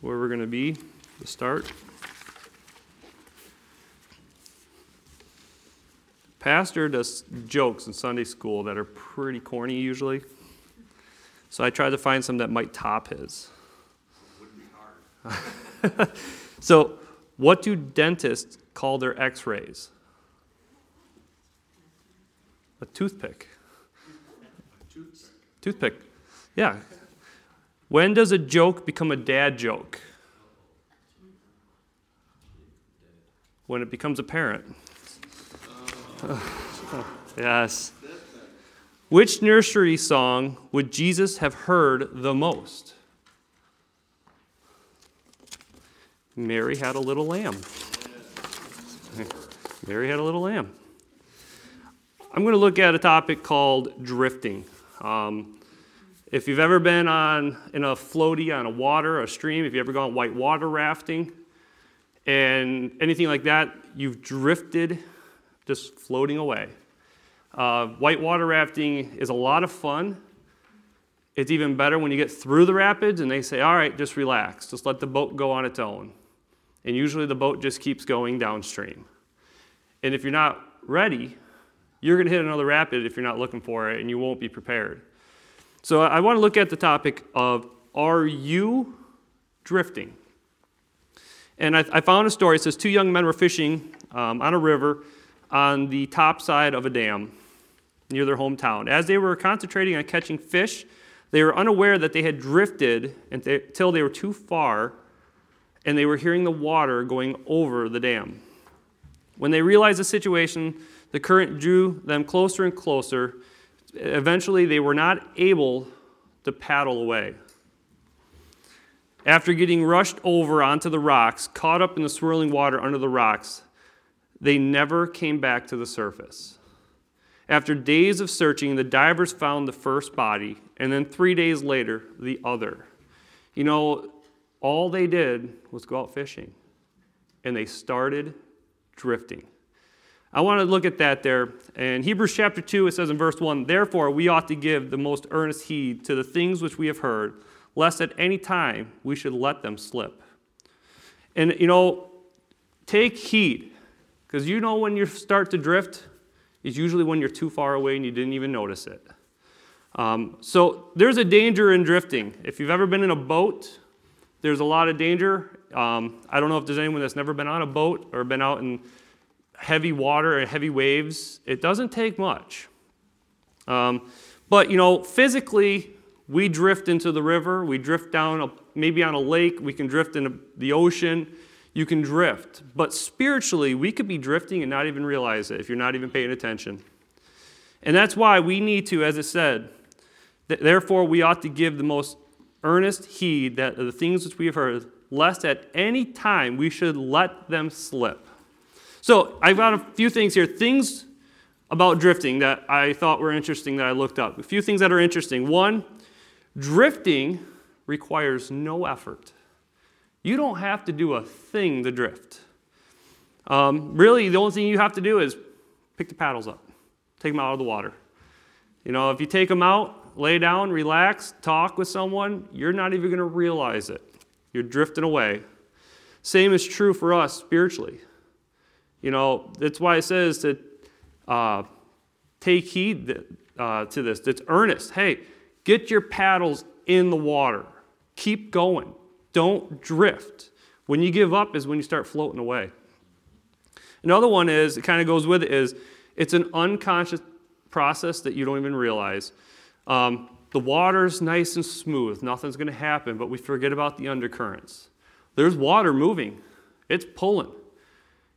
where we're going to be to start. Pastor does jokes in Sunday school that are pretty corny usually. So I tried to find some that might top his. so, what do dentists call their x rays? A toothpick. Toothpick. Yeah. When does a joke become a dad joke? When it becomes apparent. yes. Which nursery song would Jesus have heard the most? Mary had a little lamb. Mary had a little lamb. I'm going to look at a topic called drifting. Um, if you've ever been on in a floaty on a water, a stream, if you've ever gone white water rafting, and anything like that, you've drifted just floating away. Uh, whitewater rafting is a lot of fun. It's even better when you get through the rapids and they say, all right, just relax, just let the boat go on its own. And usually the boat just keeps going downstream. And if you're not ready, you're going to hit another rapid if you're not looking for it and you won't be prepared. So I want to look at the topic of are you drifting? And I, I found a story. It says two young men were fishing um, on a river on the top side of a dam near their hometown. As they were concentrating on catching fish, they were unaware that they had drifted until they were too far and they were hearing the water going over the dam. When they realized the situation, the current drew them closer and closer. Eventually, they were not able to paddle away. After getting rushed over onto the rocks, caught up in the swirling water under the rocks, they never came back to the surface. After days of searching, the divers found the first body, and then three days later, the other. You know, all they did was go out fishing, and they started drifting. I want to look at that there. In Hebrews chapter 2, it says in verse 1 Therefore, we ought to give the most earnest heed to the things which we have heard, lest at any time we should let them slip. And, you know, take heed. Because you know when you start to drift is usually when you're too far away and you didn't even notice it. Um, so there's a danger in drifting. If you've ever been in a boat, there's a lot of danger. Um, I don't know if there's anyone that's never been on a boat or been out in heavy water and heavy waves. It doesn't take much. Um, but, you know, physically, we drift into the river, we drift down, a, maybe on a lake, we can drift into the ocean you can drift. But spiritually, we could be drifting and not even realize it if you're not even paying attention. And that's why we need to, as it said, th- therefore we ought to give the most earnest heed that the things which we have heard, lest at any time we should let them slip. So I've got a few things here, things about drifting that I thought were interesting that I looked up. A few things that are interesting. One, drifting requires no effort. You don't have to do a thing to drift. Um, really, the only thing you have to do is pick the paddles up, take them out of the water. You know, if you take them out, lay down, relax, talk with someone, you're not even going to realize it. You're drifting away. Same is true for us spiritually. You know, that's why it says to uh, take heed uh, to this. It's earnest. Hey, get your paddles in the water. Keep going. Don't drift. When you give up is when you start floating away. Another one is, it kind of goes with it, is it's an unconscious process that you don't even realize. Um, the water's nice and smooth, nothing's going to happen, but we forget about the undercurrents. There's water moving, it's pulling.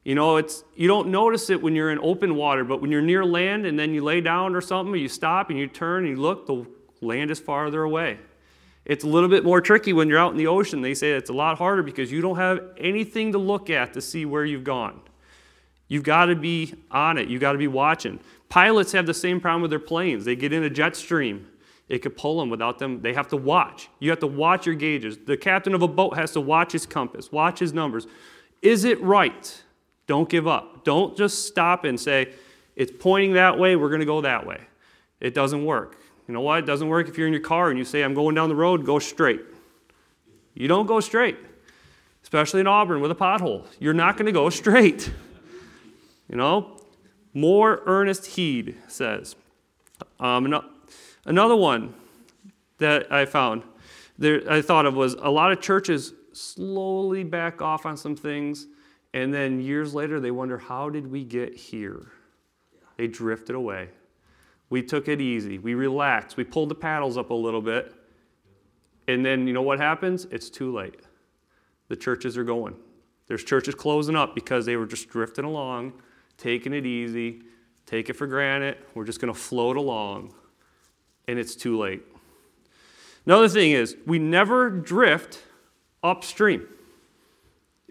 You know, it's you don't notice it when you're in open water, but when you're near land and then you lay down or something, you stop and you turn and you look, the land is farther away. It's a little bit more tricky when you're out in the ocean. They say it's a lot harder because you don't have anything to look at to see where you've gone. You've got to be on it, you've got to be watching. Pilots have the same problem with their planes. They get in a jet stream, it could pull them without them. They have to watch. You have to watch your gauges. The captain of a boat has to watch his compass, watch his numbers. Is it right? Don't give up. Don't just stop and say, it's pointing that way, we're going to go that way. It doesn't work. You know what? It doesn't work if you're in your car and you say, I'm going down the road, go straight. You don't go straight. especially in Auburn with a pothole. You're not going to go straight. You know? More earnest heed says. Um, another one that I found, there, I thought of was a lot of churches slowly back off on some things, and then years later they wonder, how did we get here? They drifted away. We took it easy. We relaxed. We pulled the paddles up a little bit. And then you know what happens? It's too late. The churches are going. There's churches closing up because they were just drifting along, taking it easy, take it for granted. We're just going to float along. And it's too late. Another thing is, we never drift upstream.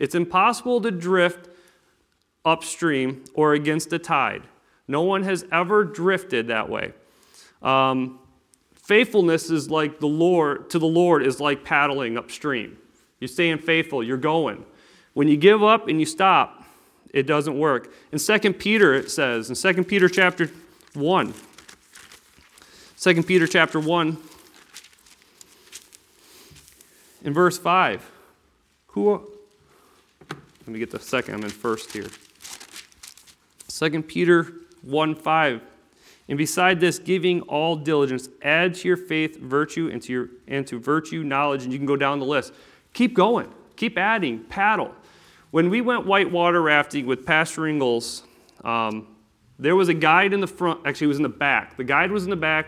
It's impossible to drift upstream or against the tide. No one has ever drifted that way. Um, faithfulness is like the Lord to the Lord is like paddling upstream. You're staying faithful, you're going. When you give up and you stop, it doesn't work. In 2 Peter it says, in 2 Peter chapter 1, 2 Peter chapter 1, in verse 5, who let me get the second, in first here. 2 Peter 1 5. And beside this, giving all diligence, add to your faith virtue, and to, your, and to virtue knowledge, and you can go down the list. Keep going, keep adding, paddle. When we went whitewater rafting with Pastor Ingalls, um, there was a guide in the front, actually, it was in the back. The guide was in the back,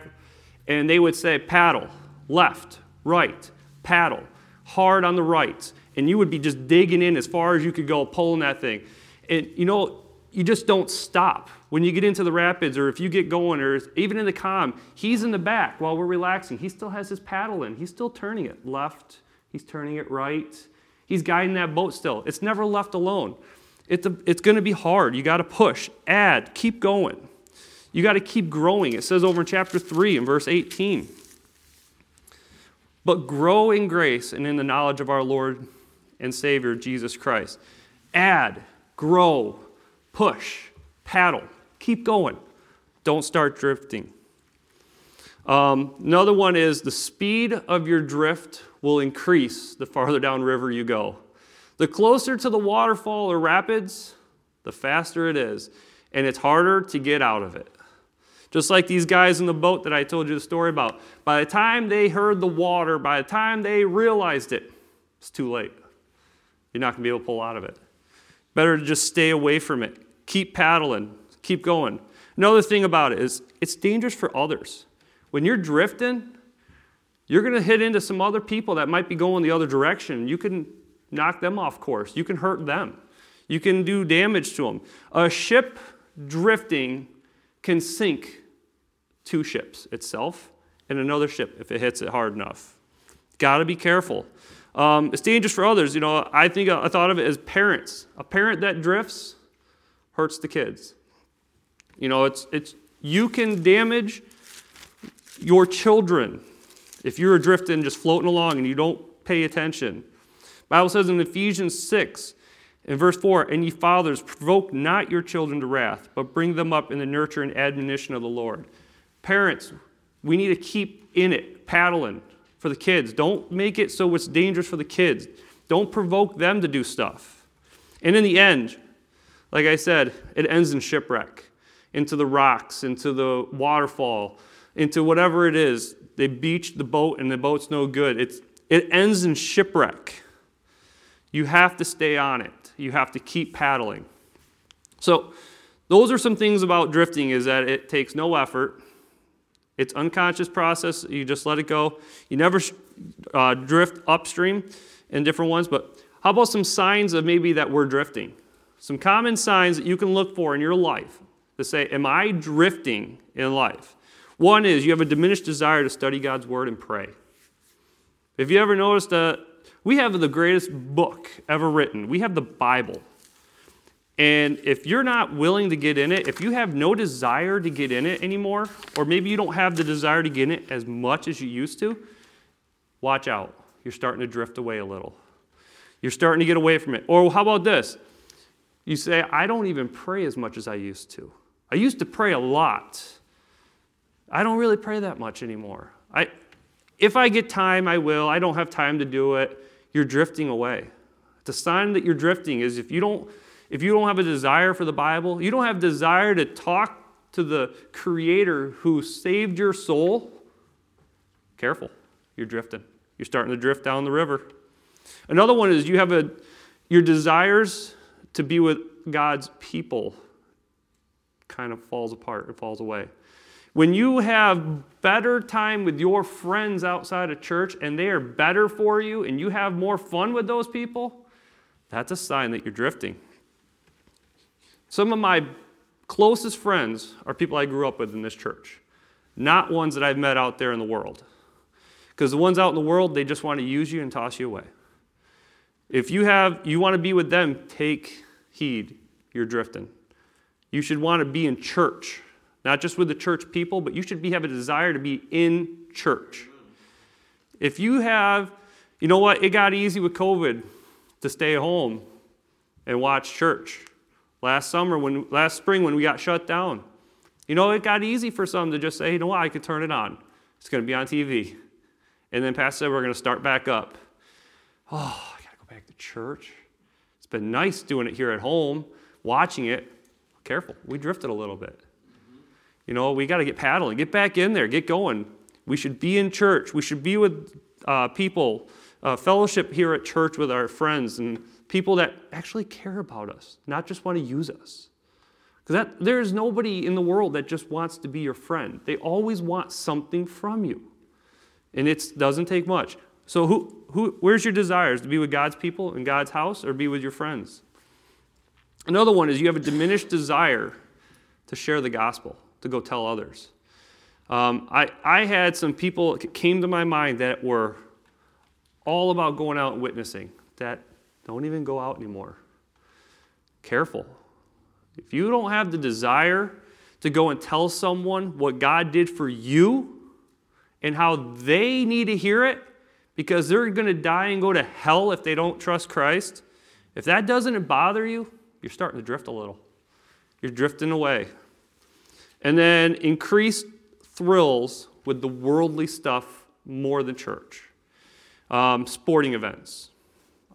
and they would say, paddle, left, right, paddle, hard on the right. And you would be just digging in as far as you could go, pulling that thing. And you know, you just don't stop. When you get into the rapids, or if you get going, or even in the calm, he's in the back while we're relaxing. He still has his paddle in. He's still turning it left. He's turning it right. He's guiding that boat still. It's never left alone. It's, it's going to be hard. You got to push, add, keep going. You got to keep growing. It says over in chapter 3 in verse 18. But grow in grace and in the knowledge of our Lord and Savior, Jesus Christ. Add, grow, push, paddle, keep going. Don't start drifting. Um, another one is the speed of your drift will increase the farther down river you go. The closer to the waterfall or rapids, the faster it is, and it's harder to get out of it. Just like these guys in the boat that I told you the story about. By the time they heard the water, by the time they realized it, it's too late. You're not going to be able to pull out of it. Better to just stay away from it. Keep paddling. Keep going. Another thing about it is it's dangerous for others. When you're drifting, you're going to hit into some other people that might be going the other direction. You can knock them off course. You can hurt them. You can do damage to them. A ship drifting can sink two ships itself and another ship if it hits it hard enough. Got to be careful. Um, it's dangerous for others. You know, I think I thought of it as parents. A parent that drifts hurts the kids. You know, it's, it's, you can damage your children if you're drifting, just floating along and you don't pay attention. Bible says in Ephesians 6, in verse 4, and ye fathers, provoke not your children to wrath, but bring them up in the nurture and admonition of the Lord. Parents, we need to keep in it, paddling, for the kids. Don't make it so it's dangerous for the kids. Don't provoke them to do stuff. And in the end, like I said, it ends in shipwreck, into the rocks, into the waterfall, into whatever it is. They beach the boat and the boat's no good. It's, it ends in shipwreck. You have to stay on it. You have to keep paddling. So, those are some things about drifting is that it takes no effort it's unconscious process. You just let it go. You never uh, drift upstream in different ones. But how about some signs of maybe that we're drifting? Some common signs that you can look for in your life to say, Am I drifting in life? One is you have a diminished desire to study God's Word and pray. Have you ever noticed that we have the greatest book ever written? We have the Bible. And if you're not willing to get in it, if you have no desire to get in it anymore, or maybe you don't have the desire to get in it as much as you used to, watch out. You're starting to drift away a little. You're starting to get away from it. Or how about this? You say, I don't even pray as much as I used to. I used to pray a lot. I don't really pray that much anymore. I, if I get time, I will. I don't have time to do it. You're drifting away. The sign that you're drifting is if you don't if you don't have a desire for the Bible, you don't have desire to talk to the creator who saved your soul, careful, you're drifting. You're starting to drift down the river. Another one is you have a your desires to be with God's people kind of falls apart, it falls away. When you have better time with your friends outside of church and they are better for you and you have more fun with those people, that's a sign that you're drifting. Some of my closest friends are people I grew up with in this church, not ones that I've met out there in the world. Because the ones out in the world, they just want to use you and toss you away. If you have you want to be with them, take heed. You're drifting. You should want to be in church, not just with the church people, but you should be have a desire to be in church. If you have, you know what, it got easy with COVID to stay home and watch church last summer, when, last spring when we got shut down. You know, it got easy for some to just say, you know what, I could turn it on. It's going to be on TV. And then Pastor said, we're going to start back up. Oh, I got to go back to church. It's been nice doing it here at home, watching it. Careful, we drifted a little bit. You know, we got to get paddling, get back in there, get going. We should be in church. We should be with uh, people, uh, fellowship here at church with our friends and people that actually care about us, not just want to use us. Because there is nobody in the world that just wants to be your friend. They always want something from you. And it doesn't take much. So, who, who, where's your desires? To be with God's people in God's house or be with your friends? Another one is you have a diminished desire to share the gospel, to go tell others. Um, I, I had some people came to my mind that were all about going out and witnessing, that don't even go out anymore. Careful. If you don't have the desire to go and tell someone what God did for you and how they need to hear it because they're going to die and go to hell if they don't trust Christ, if that doesn't bother you, you're starting to drift a little. You're drifting away. And then increased thrills with the worldly stuff more than church. Um, sporting events.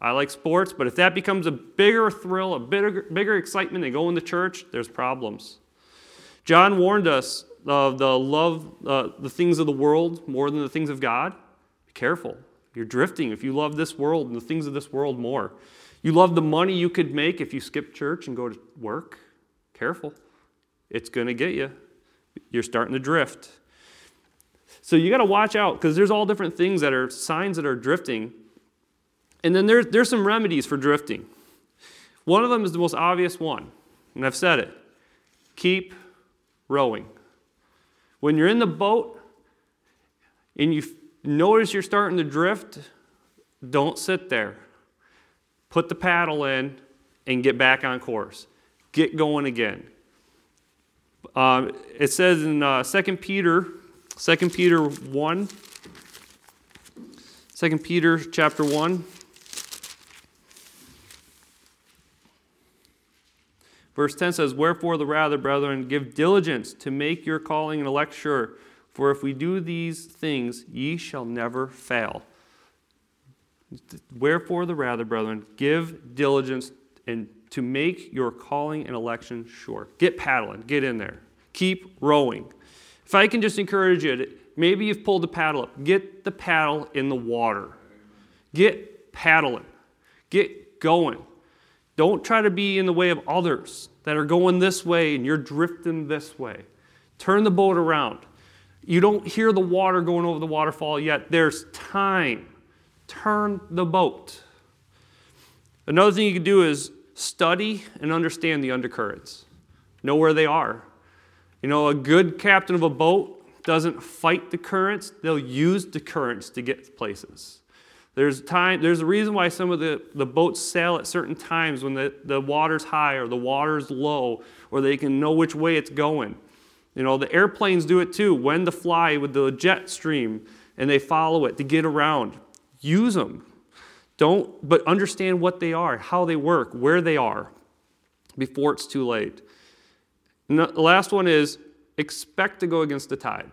I like sports, but if that becomes a bigger thrill, a bigger, bigger excitement than going to church, there's problems. John warned us of the love, uh, the things of the world more than the things of God. Be careful. You're drifting if you love this world and the things of this world more. You love the money you could make if you skip church and go to work. Careful. It's going to get you. You're starting to drift. So you got to watch out because there's all different things that are signs that are drifting and then there's, there's some remedies for drifting. One of them is the most obvious one, and I've said it keep rowing. When you're in the boat and you notice you're starting to drift, don't sit there. Put the paddle in and get back on course. Get going again. Um, it says in uh, 2 Peter, 2 Peter 1, 2 Peter chapter 1, Verse 10 says, Wherefore the rather, brethren, give diligence to make your calling and elect sure. For if we do these things, ye shall never fail. Wherefore the rather, brethren, give diligence and to make your calling and election sure. Get paddling, get in there. Keep rowing. If I can just encourage you, maybe you've pulled the paddle up, get the paddle in the water. Get paddling. Get going. Don't try to be in the way of others that are going this way and you're drifting this way. Turn the boat around. You don't hear the water going over the waterfall yet. There's time. Turn the boat. Another thing you can do is study and understand the undercurrents. Know where they are. You know, a good captain of a boat doesn't fight the currents, they'll use the currents to get places. There's, time, there's a reason why some of the, the boats sail at certain times when the, the water's high or the water's low, or they can know which way it's going. You know, the airplanes do it too, when to fly with the jet stream, and they follow it to get around. Use them. Don't, but understand what they are, how they work, where they are before it's too late. The last one is expect to go against the tide.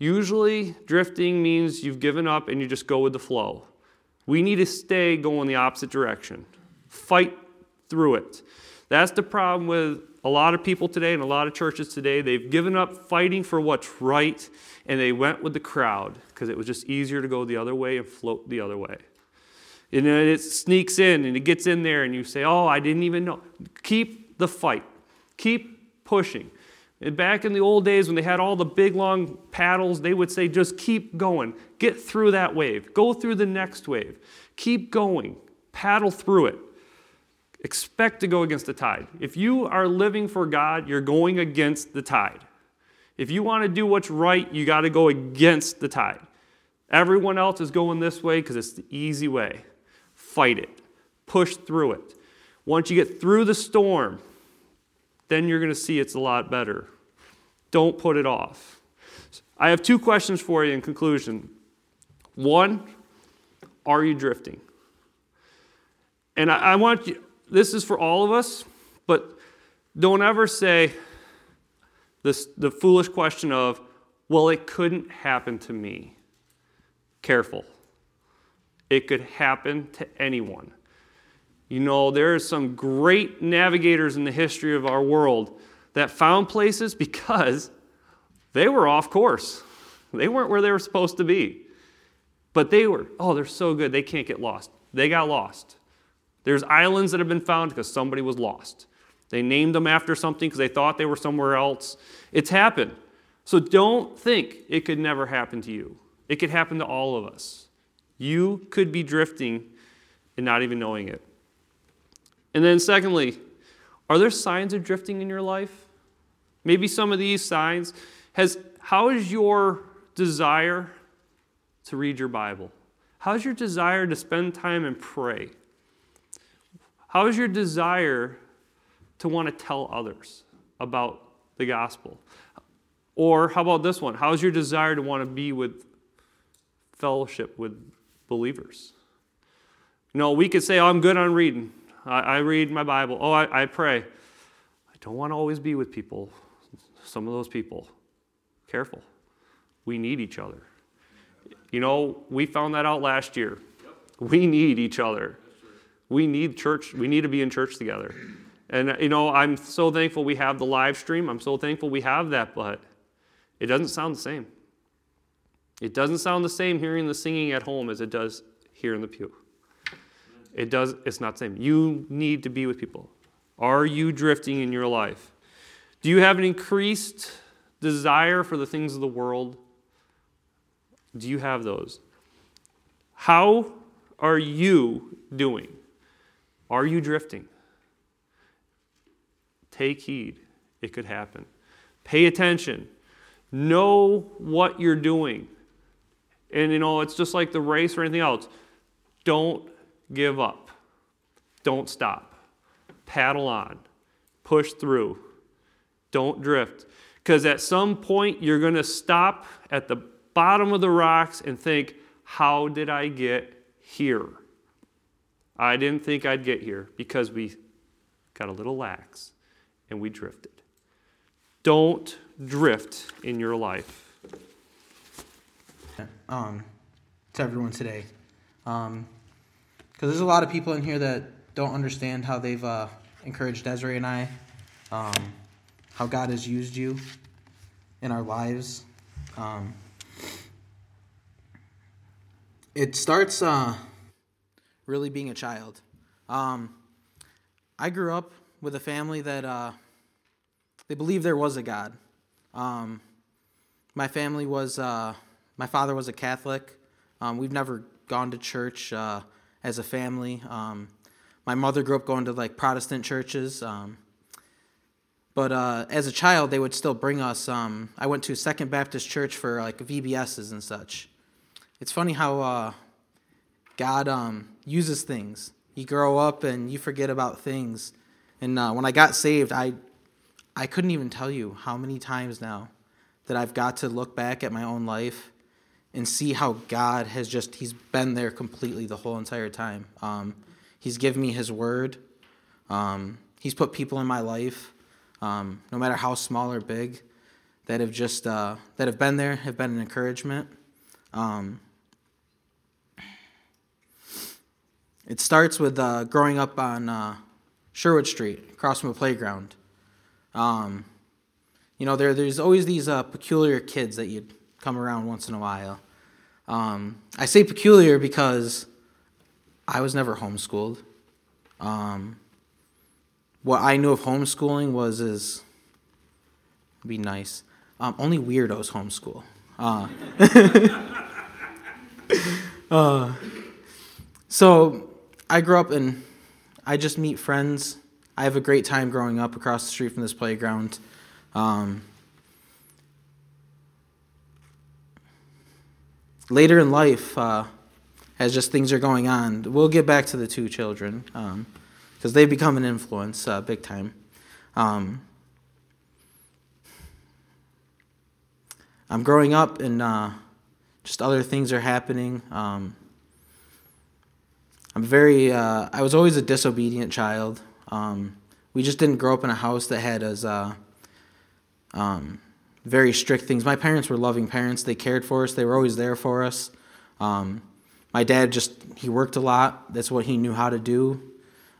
Usually, drifting means you've given up and you just go with the flow. We need to stay going the opposite direction. Fight through it. That's the problem with a lot of people today and a lot of churches today. They've given up fighting for what's right and they went with the crowd because it was just easier to go the other way and float the other way. And then it sneaks in and it gets in there and you say, Oh, I didn't even know. Keep the fight, keep pushing. And back in the old days when they had all the big long paddles, they would say, Just keep going. Get through that wave. Go through the next wave. Keep going. Paddle through it. Expect to go against the tide. If you are living for God, you're going against the tide. If you want to do what's right, you got to go against the tide. Everyone else is going this way because it's the easy way. Fight it, push through it. Once you get through the storm, then you're going to see it's a lot better. Don't put it off. I have two questions for you in conclusion. One, are you drifting? And I, I want you, this is for all of us, but don't ever say this, the foolish question of, well, it couldn't happen to me. Careful. It could happen to anyone. You know, there are some great navigators in the history of our world that found places because they were off course. They weren't where they were supposed to be. But they were, oh, they're so good, they can't get lost. They got lost. There's islands that have been found because somebody was lost. They named them after something because they thought they were somewhere else. It's happened. So don't think it could never happen to you. It could happen to all of us. You could be drifting and not even knowing it. And then, secondly, are there signs of drifting in your life? Maybe some of these signs. Has, how is your desire to read your Bible? How's your desire to spend time and pray? How is your desire to want to tell others about the gospel? Or how about this one? How's your desire to want to be with fellowship with believers? You know, we could say, oh, I'm good on reading. I, I read my Bible. Oh, I, I pray. I don't want to always be with people, some of those people. Careful. We need each other. You know, we found that out last year. We need each other. We need church. We need to be in church together. And, you know, I'm so thankful we have the live stream. I'm so thankful we have that, but it doesn't sound the same. It doesn't sound the same hearing the singing at home as it does here in the pew. It does, it's not the same. You need to be with people. Are you drifting in your life? Do you have an increased desire for the things of the world? Do you have those? How are you doing? Are you drifting? Take heed. It could happen. Pay attention. Know what you're doing. And you know, it's just like the race or anything else. Don't give up. Don't stop. Paddle on. Push through. Don't drift. Because at some point, you're going to stop at the bottom of the rocks and think, How did I get here? I didn't think I'd get here because we got a little lax and we drifted. Don't drift in your life. Um, to everyone today. Because there's a lot of people in here that don't understand how they've uh, encouraged Desiree and I, um, how God has used you in our lives. Um, it starts. Uh, really being a child. Um, I grew up with a family that uh, they believed there was a God. Um, my family was, uh, my father was a Catholic. Um, we've never gone to church uh, as a family. Um, my mother grew up going to like Protestant churches. Um, but uh, as a child, they would still bring us. Um, I went to Second Baptist Church for like VBSs and such. It's funny how uh, God um, uses things. You grow up and you forget about things. And uh, when I got saved, I, I couldn't even tell you how many times now that I've got to look back at my own life and see how God has just, He's been there completely the whole entire time. Um, he's given me His word. Um, he's put people in my life, um, no matter how small or big, that have just, uh, that have been there, have been an encouragement. Um, It starts with uh, growing up on uh, Sherwood Street, across from a playground. Um, you know, there, there's always these uh, peculiar kids that you'd come around once in a while. Um, I say peculiar because I was never homeschooled. Um, what I knew of homeschooling was is be nice. Um, only weirdos homeschool. Uh, uh, so I grew up and I just meet friends. I have a great time growing up across the street from this playground. Um, later in life, uh, as just things are going on, we'll get back to the two children because um, they've become an influence uh, big time. Um, I'm growing up and uh, just other things are happening. Um, I'm very, uh, I was always a disobedient child. Um, we just didn't grow up in a house that had as uh, um, very strict things. My parents were loving parents. They cared for us. They were always there for us. Um, my dad just he worked a lot. That's what he knew how to do,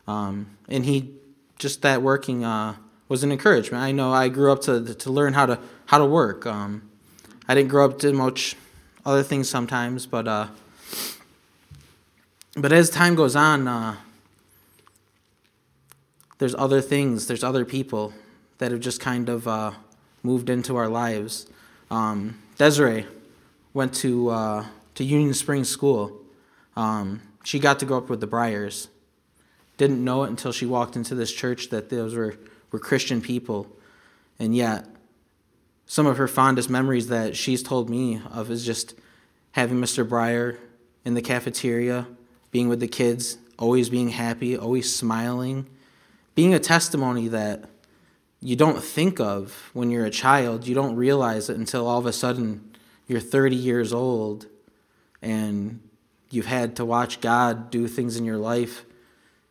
um, and he just that working uh, was an encouragement. I know I grew up to to learn how to how to work. Um, I didn't grow up to much other things sometimes, but uh, but as time goes on, uh, there's other things, there's other people that have just kind of uh, moved into our lives. Um, Desiree went to uh, to Union Springs School. Um, she got to grow up with the Briars. Didn't know it until she walked into this church that those were, were Christian people. And yet, some of her fondest memories that she's told me of is just having Mr. Briar in the cafeteria, being with the kids, always being happy, always smiling, being a testimony that you don't think of when you're a child. You don't realize it until all of a sudden you're 30 years old and you've had to watch God do things in your life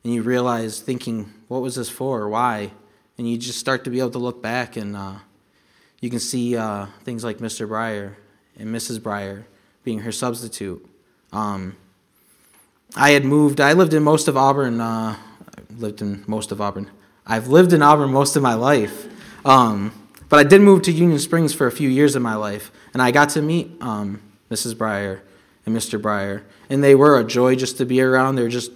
and you realize thinking, what was this for? Why? And you just start to be able to look back and uh, you can see uh, things like Mr. Briar and Mrs. Briar being her substitute. Um, I had moved, I lived in most of Auburn, uh, lived in most of Auburn. I've lived in Auburn most of my life. Um, but I did move to Union Springs for a few years of my life, and I got to meet um, Mrs. Briar and Mr. Briar, and they were a joy just to be around. They're just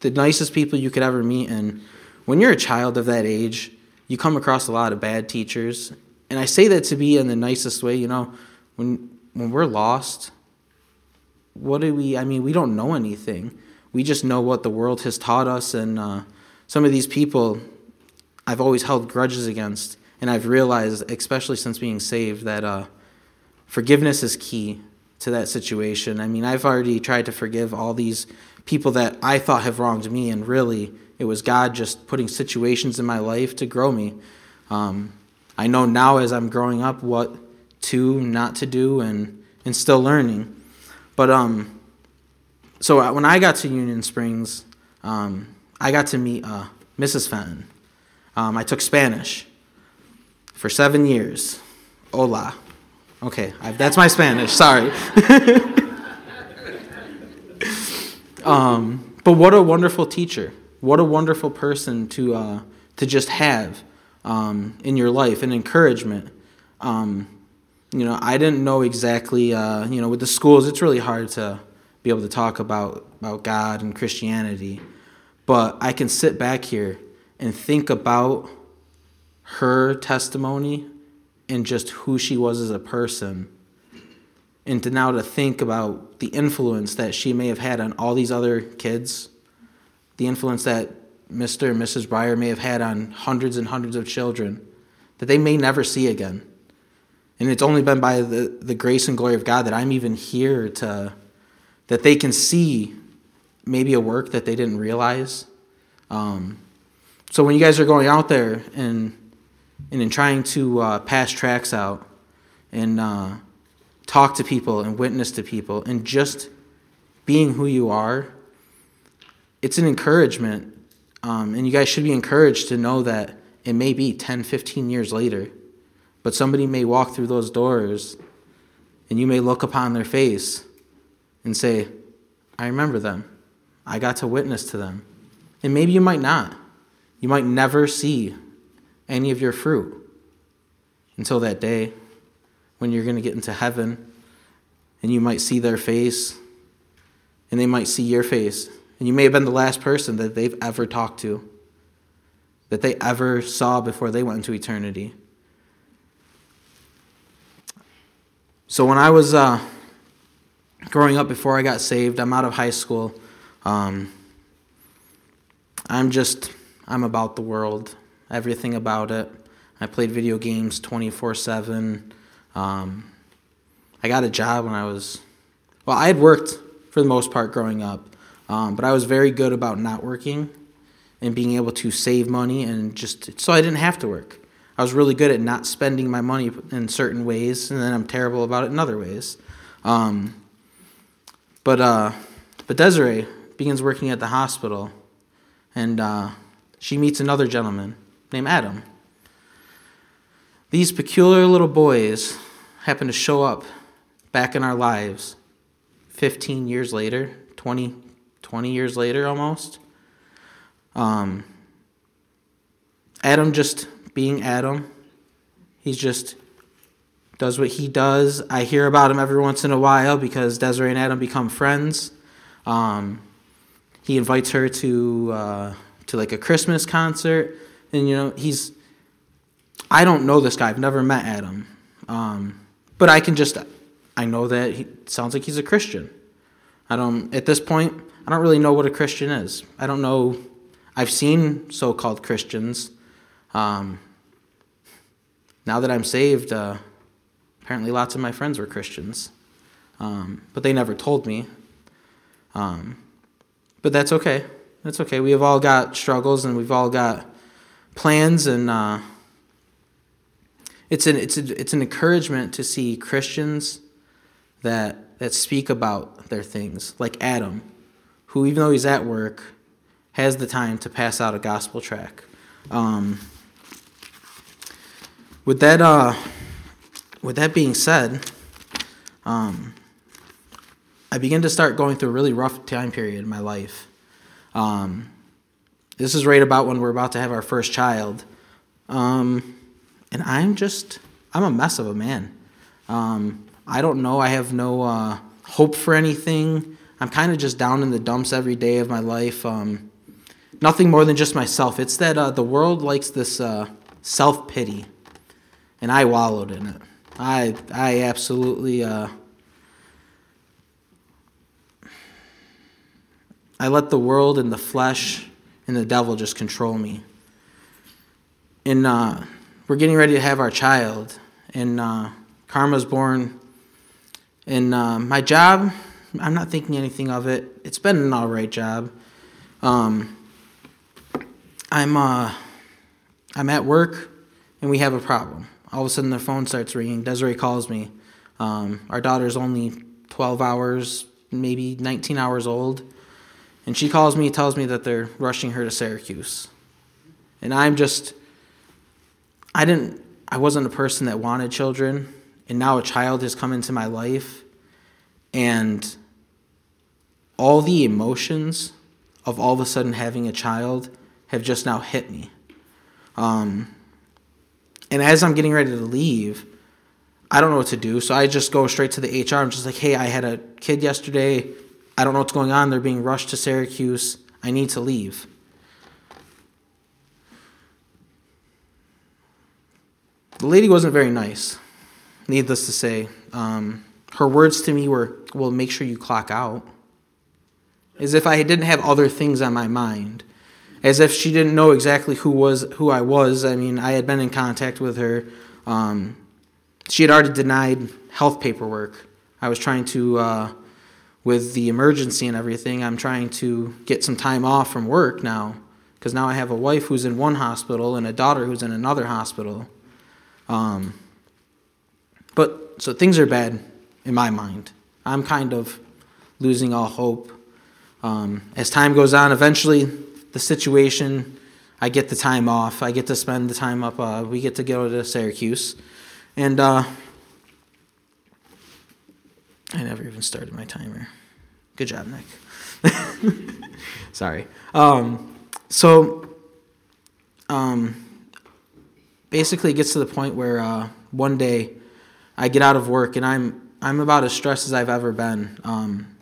the nicest people you could ever meet. And when you're a child of that age, you come across a lot of bad teachers, and I say that to be in the nicest way. You know, when when we're lost, what do we? I mean, we don't know anything. We just know what the world has taught us, and uh, some of these people I've always held grudges against, and I've realized, especially since being saved, that uh, forgiveness is key to that situation. I mean, I've already tried to forgive all these people that I thought have wronged me, and really, it was God just putting situations in my life to grow me. Um, I know now as I'm growing up what to, not to do, and, and still learning. But um, so uh, when I got to Union Springs, um, I got to meet uh, Mrs. Fenton. Um, I took Spanish for seven years. Hola. Okay, I, that's my Spanish. Sorry. um, but what a wonderful teacher. What a wonderful person to, uh, to just have um, in your life, and encouragement. Um, you know, I didn't know exactly, uh, you know, with the schools, it's really hard to be able to talk about, about God and Christianity. But I can sit back here and think about her testimony and just who she was as a person. And to now to think about the influence that she may have had on all these other kids, the influence that Mr. and Mrs. Briar may have had on hundreds and hundreds of children that they may never see again. And it's only been by the, the grace and glory of God that I'm even here to, that they can see maybe a work that they didn't realize. Um, so when you guys are going out there and and in trying to uh, pass tracks out and uh, talk to people and witness to people and just being who you are, it's an encouragement. Um, and you guys should be encouraged to know that it may be 10, 15 years later, but somebody may walk through those doors and you may look upon their face and say, I remember them. I got to witness to them. And maybe you might not. You might never see any of your fruit until that day when you're going to get into heaven and you might see their face and they might see your face. And you may have been the last person that they've ever talked to, that they ever saw before they went into eternity. So when I was uh, growing up before I got saved, I'm out of high school. Um, I'm just, I'm about the world, everything about it. I played video games 24 7. Um, I got a job when I was, well, I had worked for the most part growing up, um, but I was very good about not working and being able to save money and just so I didn't have to work. I was really good at not spending my money in certain ways, and then I'm terrible about it in other ways. Um, but uh, but Desiree begins working at the hospital, and uh, she meets another gentleman named Adam. These peculiar little boys happen to show up back in our lives 15 years later, 20, 20 years later almost. Um, Adam just being Adam, he's just does what he does. I hear about him every once in a while because Desiree and Adam become friends. Um, he invites her to uh, to like a Christmas concert, and you know he's. I don't know this guy. I've never met Adam, um, but I can just I know that he sounds like he's a Christian. I don't, at this point, I don't really know what a Christian is. I don't know, I've seen so called Christians. Um, now that I'm saved, uh, apparently lots of my friends were Christians, um, but they never told me. Um, but that's okay. That's okay. We have all got struggles and we've all got plans, and uh, it's an it's a, it's an encouragement to see Christians that, that speak about their things, like Adam, who, even though he's at work, has the time to pass out a gospel track. Um, with that, uh, with that being said, um, I begin to start going through a really rough time period in my life. Um, this is right about when we're about to have our first child. Um, and I'm just, I'm a mess of a man. Um, I don't know. I have no uh, hope for anything. I'm kind of just down in the dumps every day of my life. Um, nothing more than just myself. It's that uh, the world likes this uh, self pity, and I wallowed in it. I I absolutely. I let the world and the flesh and the devil just control me. And uh, we're getting ready to have our child, and uh, Karma's born and uh, my job, I'm not thinking anything of it. It's been an all right job. Um, I'm uh, I'm at work, and we have a problem. All of a sudden, the phone starts ringing. Desiree calls me. Um, our daughter's only 12 hours, maybe 19 hours old, and she calls me, tells me that they're rushing her to Syracuse, and I'm just, I didn't, I wasn't a person that wanted children and now a child has come into my life, and all the emotions of all of a sudden having a child have just now hit me. Um, and as I'm getting ready to leave, I don't know what to do. So I just go straight to the HR. I'm just like, hey, I had a kid yesterday. I don't know what's going on. They're being rushed to Syracuse. I need to leave. The lady wasn't very nice needless to say. Um, her words to me were, Well, make sure you clock out. As if I didn't have other things on my mind. As if she didn't know exactly who was who I was. I mean, I had been in contact with her. Um, she had already denied health paperwork. I was trying to, uh, with the emergency and everything, I'm trying to get some time off from work now because now I have a wife who's in one hospital and a daughter who's in another hospital. Um, but so things are bad in my mind. I'm kind of losing all hope. Um, as time goes on, eventually the situation, I get the time off. I get to spend the time up. Uh, we get to go to Syracuse. And uh, I never even started my timer. Good job, Nick. Sorry. Um, so, um, basically, it gets to the point where uh, one day I get out of work and I'm I'm about as stressed as I've ever been. Um,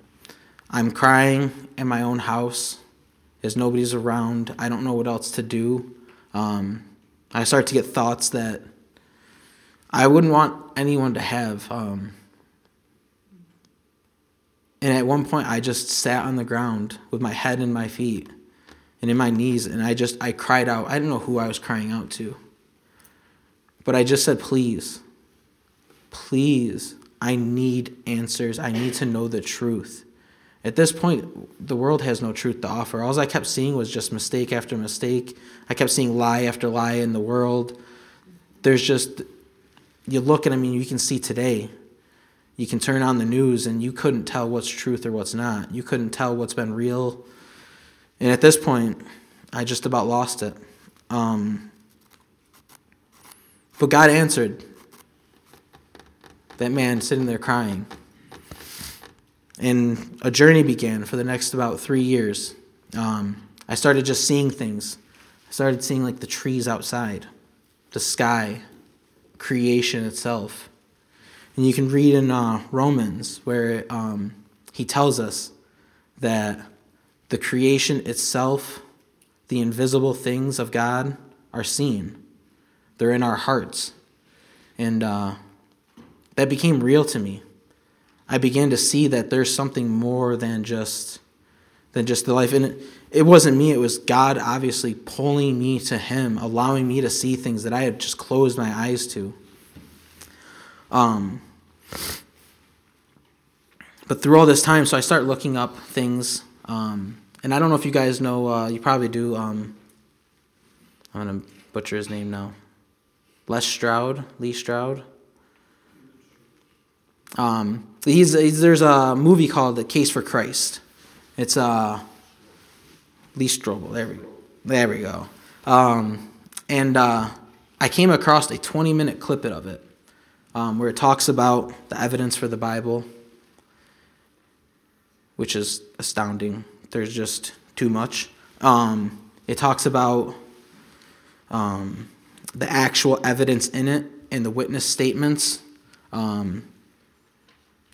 I'm crying in my own house as nobody's around. I don't know what else to do. Um, I start to get thoughts that I wouldn't want anyone to have. Um, and at one point, I just sat on the ground with my head in my feet and in my knees, and I just I cried out. I didn't know who I was crying out to, but I just said, "Please, please, I need answers. I need to know the truth." At this point, the world has no truth to offer. All I kept seeing was just mistake after mistake. I kept seeing lie after lie in the world. There's just you look at I mean you can see today you can turn on the news and you couldn't tell what's truth or what's not. You couldn't tell what's been real. And at this point, I just about lost it. Um, but God answered that man sitting there crying. And a journey began for the next about three years. Um, I started just seeing things. I started seeing like the trees outside, the sky, creation itself. And you can read in uh, Romans where um, he tells us that the creation itself, the invisible things of God, are seen. They're in our hearts. And uh, that became real to me. I began to see that there's something more than just than just the life. And it, it wasn't me, it was God obviously pulling me to Him, allowing me to see things that I had just closed my eyes to. Um, but through all this time, so I start looking up things. Um, and I don't know if you guys know, uh, you probably do. Um, I'm to butcher his name now. Les Stroud, Lee Stroud. Um, he's, he's, there's a movie called The Case for Christ. It's uh, Lee Strobel. There we go. There we go. Um, and uh, I came across a 20 minute clip of it um, where it talks about the evidence for the Bible, which is astounding. There's just too much. Um, it talks about um, the actual evidence in it and the witness statements. Um,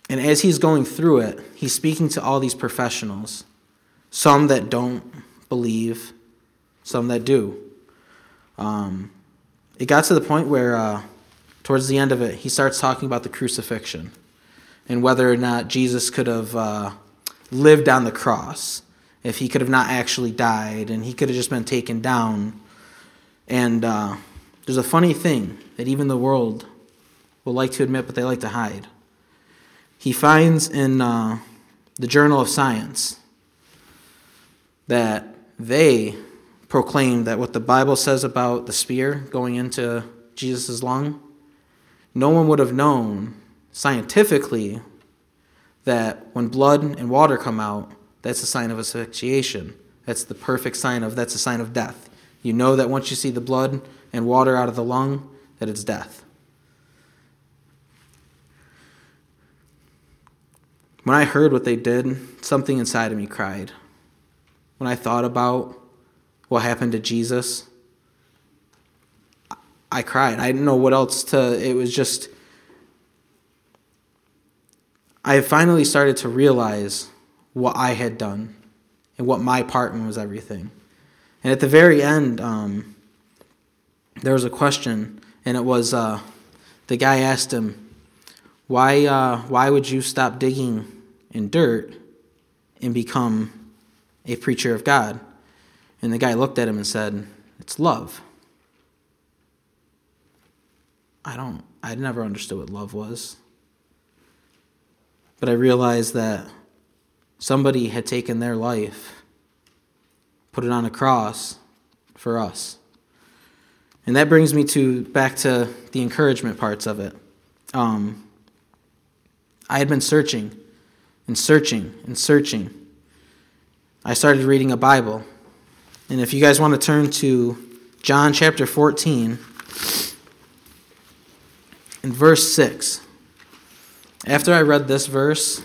and as he's going through it, he's speaking to all these professionals, some that don't believe, some that do. Um, it got to the point where uh, towards the end of it, he starts talking about the crucifixion and whether or not Jesus could have uh, lived on the cross, if he could have not actually died, and he could have just been taken down. And uh, there's a funny thing that even the world will like to admit, but they like to hide. He finds in uh, the Journal of Science that they proclaim that what the Bible says about the spear going into Jesus' lung no one would have known scientifically that when blood and water come out, that's a sign of asphyxiation. That's the perfect sign of that's a sign of death. You know that once you see the blood and water out of the lung, that it's death. When I heard what they did, something inside of me cried. When I thought about what happened to Jesus, I cried. I didn't know what else to. It was just. I finally started to realize what I had done and what my part in was everything. And at the very end, um, there was a question, and it was uh, the guy asked him, "Why? Uh, why would you stop digging in dirt and become a preacher of God?" And the guy looked at him and said, "It's love." I don't, I never understood what love was. But I realized that somebody had taken their life, put it on a cross for us. And that brings me to back to the encouragement parts of it. Um, I had been searching and searching and searching. I started reading a Bible. And if you guys want to turn to John chapter 14, in verse 6. After I read this verse,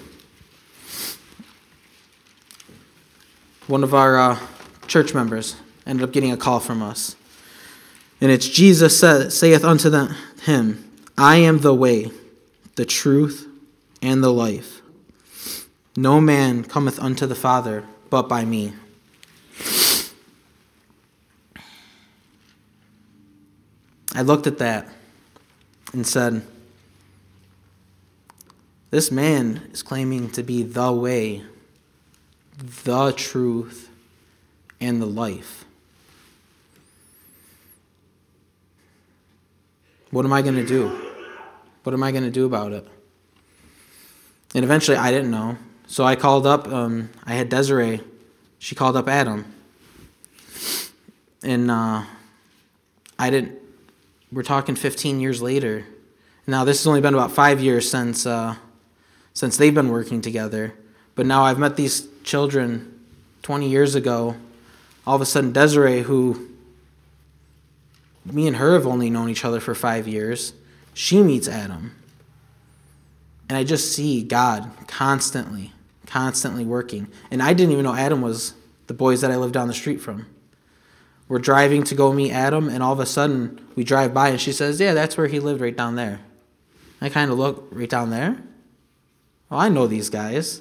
one of our uh, church members ended up getting a call from us. And it's Jesus saith, saith unto him, I am the way, the truth, and the life. No man cometh unto the Father but by me. I looked at that and said, This man is claiming to be the way, the truth, and the life. What am I going to do? What am I going to do about it? And eventually I didn't know. So I called up, um, I had Desiree. She called up Adam. And uh, I didn't, we're talking 15 years later. Now, this has only been about five years since, uh, since they've been working together. But now I've met these children 20 years ago. All of a sudden, Desiree, who me and her have only known each other for five years, she meets Adam. And I just see God constantly, constantly working. And I didn't even know Adam was the boys that I lived down the street from. We're driving to go meet Adam, and all of a sudden we drive by, and she says, Yeah, that's where he lived right down there. I kind of look right down there. Well, I know these guys.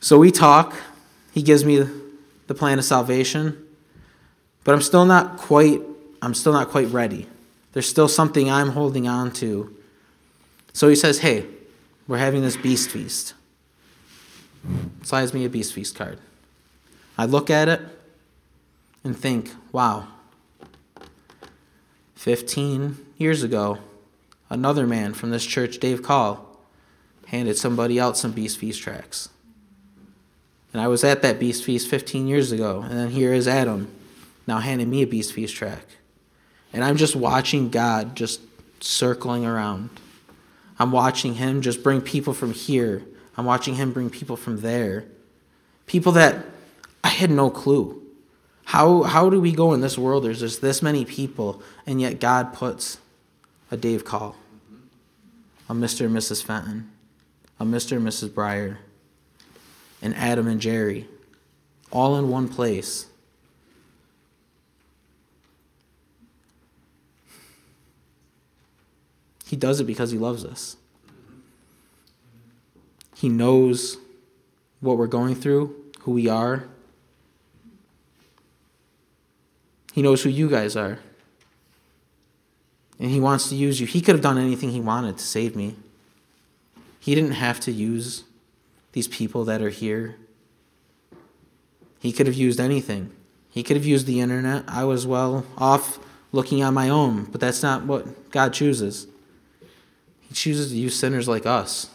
So we talk. He gives me the plan of salvation. But I'm still not quite I'm still not quite ready. There's still something I'm holding on to. So he says, "Hey, we're having this beast feast." Slides me a beast feast card. I look at it and think, "Wow. 15 years ago, another man from this church, Dave Call, handed somebody out some beast feast tracks. And I was at that beast feast 15 years ago, and then here is Adam now handing me a Beast Feast track. And I'm just watching God just circling around. I'm watching Him just bring people from here. I'm watching Him bring people from there. People that I had no clue. How, how do we go in this world? There's just this many people, and yet God puts a Dave Call, a Mr. and Mrs. Fenton, a Mr. and Mrs. Breyer, and Adam and Jerry, all in one place He does it because He loves us. He knows what we're going through, who we are. He knows who you guys are. And He wants to use you. He could have done anything He wanted to save me. He didn't have to use these people that are here. He could have used anything. He could have used the internet. I was well off looking on my own, but that's not what God chooses. He chooses to use sinners like us,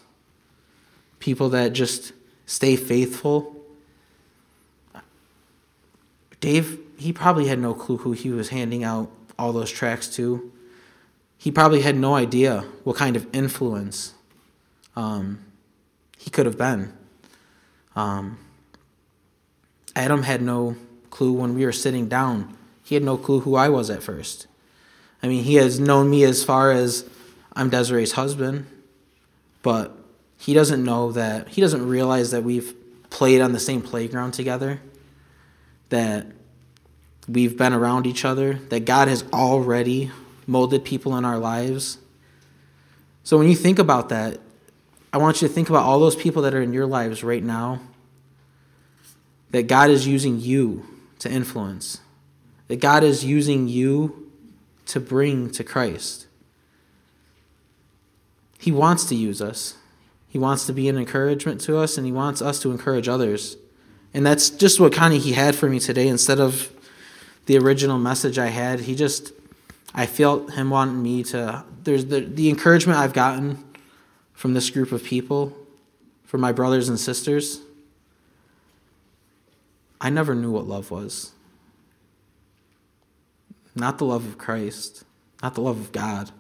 people that just stay faithful. Dave, he probably had no clue who he was handing out all those tracks to. He probably had no idea what kind of influence um, he could have been. Um, Adam had no clue when we were sitting down. He had no clue who I was at first. I mean, he has known me as far as I'm Desiree's husband, but he doesn't know that, he doesn't realize that we've played on the same playground together, that we've been around each other, that God has already molded people in our lives. So when you think about that, I want you to think about all those people that are in your lives right now that God is using you to influence, that God is using you to bring to Christ. He wants to use us. He wants to be an encouragement to us, and He wants us to encourage others. And that's just what kind of He had for me today. Instead of the original message I had, He just, I felt Him wanting me to. There's the, the encouragement I've gotten from this group of people, from my brothers and sisters. I never knew what love was. Not the love of Christ, not the love of God.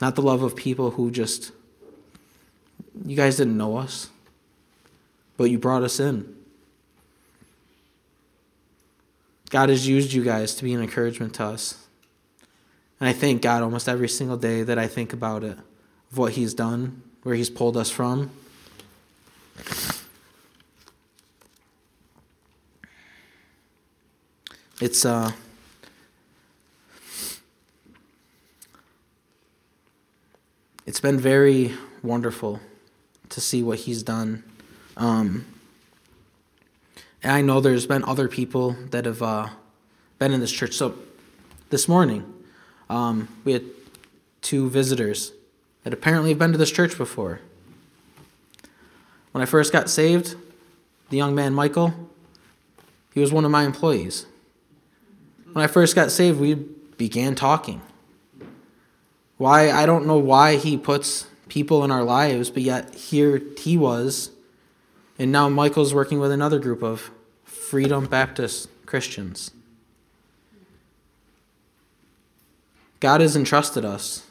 Not the love of people who just, you guys didn't know us, but you brought us in. God has used you guys to be an encouragement to us. And I thank God almost every single day that I think about it, of what He's done, where He's pulled us from. It's uh It's been very wonderful to see what he's done. Um, and I know there's been other people that have uh, been in this church. So this morning, um, we had two visitors that apparently have been to this church before. When I first got saved, the young man Michael, he was one of my employees. When I first got saved, we began talking. Why I don't know why he puts people in our lives, but yet here he was, and now Michael's working with another group of Freedom Baptist Christians. God has entrusted us,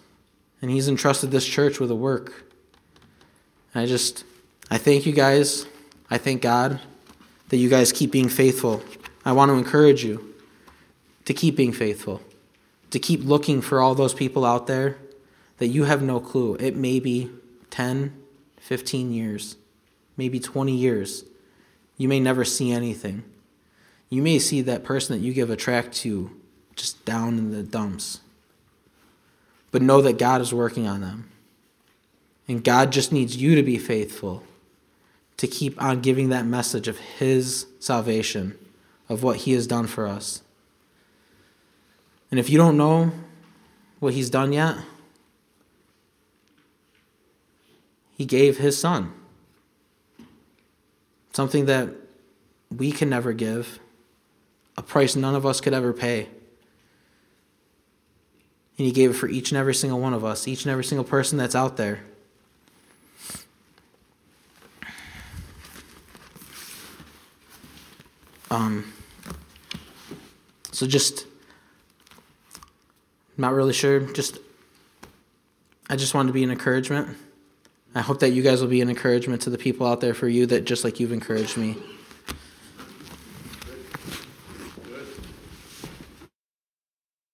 and He's entrusted this church with a work. I just, I thank you guys. I thank God that you guys keep being faithful. I want to encourage you to keep being faithful, to keep looking for all those people out there that you have no clue. It may be 10, 15 years, maybe 20 years. You may never see anything. You may see that person that you give a tract to just down in the dumps. But know that God is working on them. And God just needs you to be faithful to keep on giving that message of His salvation, of what He has done for us. And if you don't know what He's done yet, He gave His Son. Something that we can never give, a price none of us could ever pay. And He gave it for each and every single one of us, each and every single person that's out there. Um, so just not really sure. Just I just wanted to be an encouragement. I hope that you guys will be an encouragement to the people out there for you that just like you've encouraged me.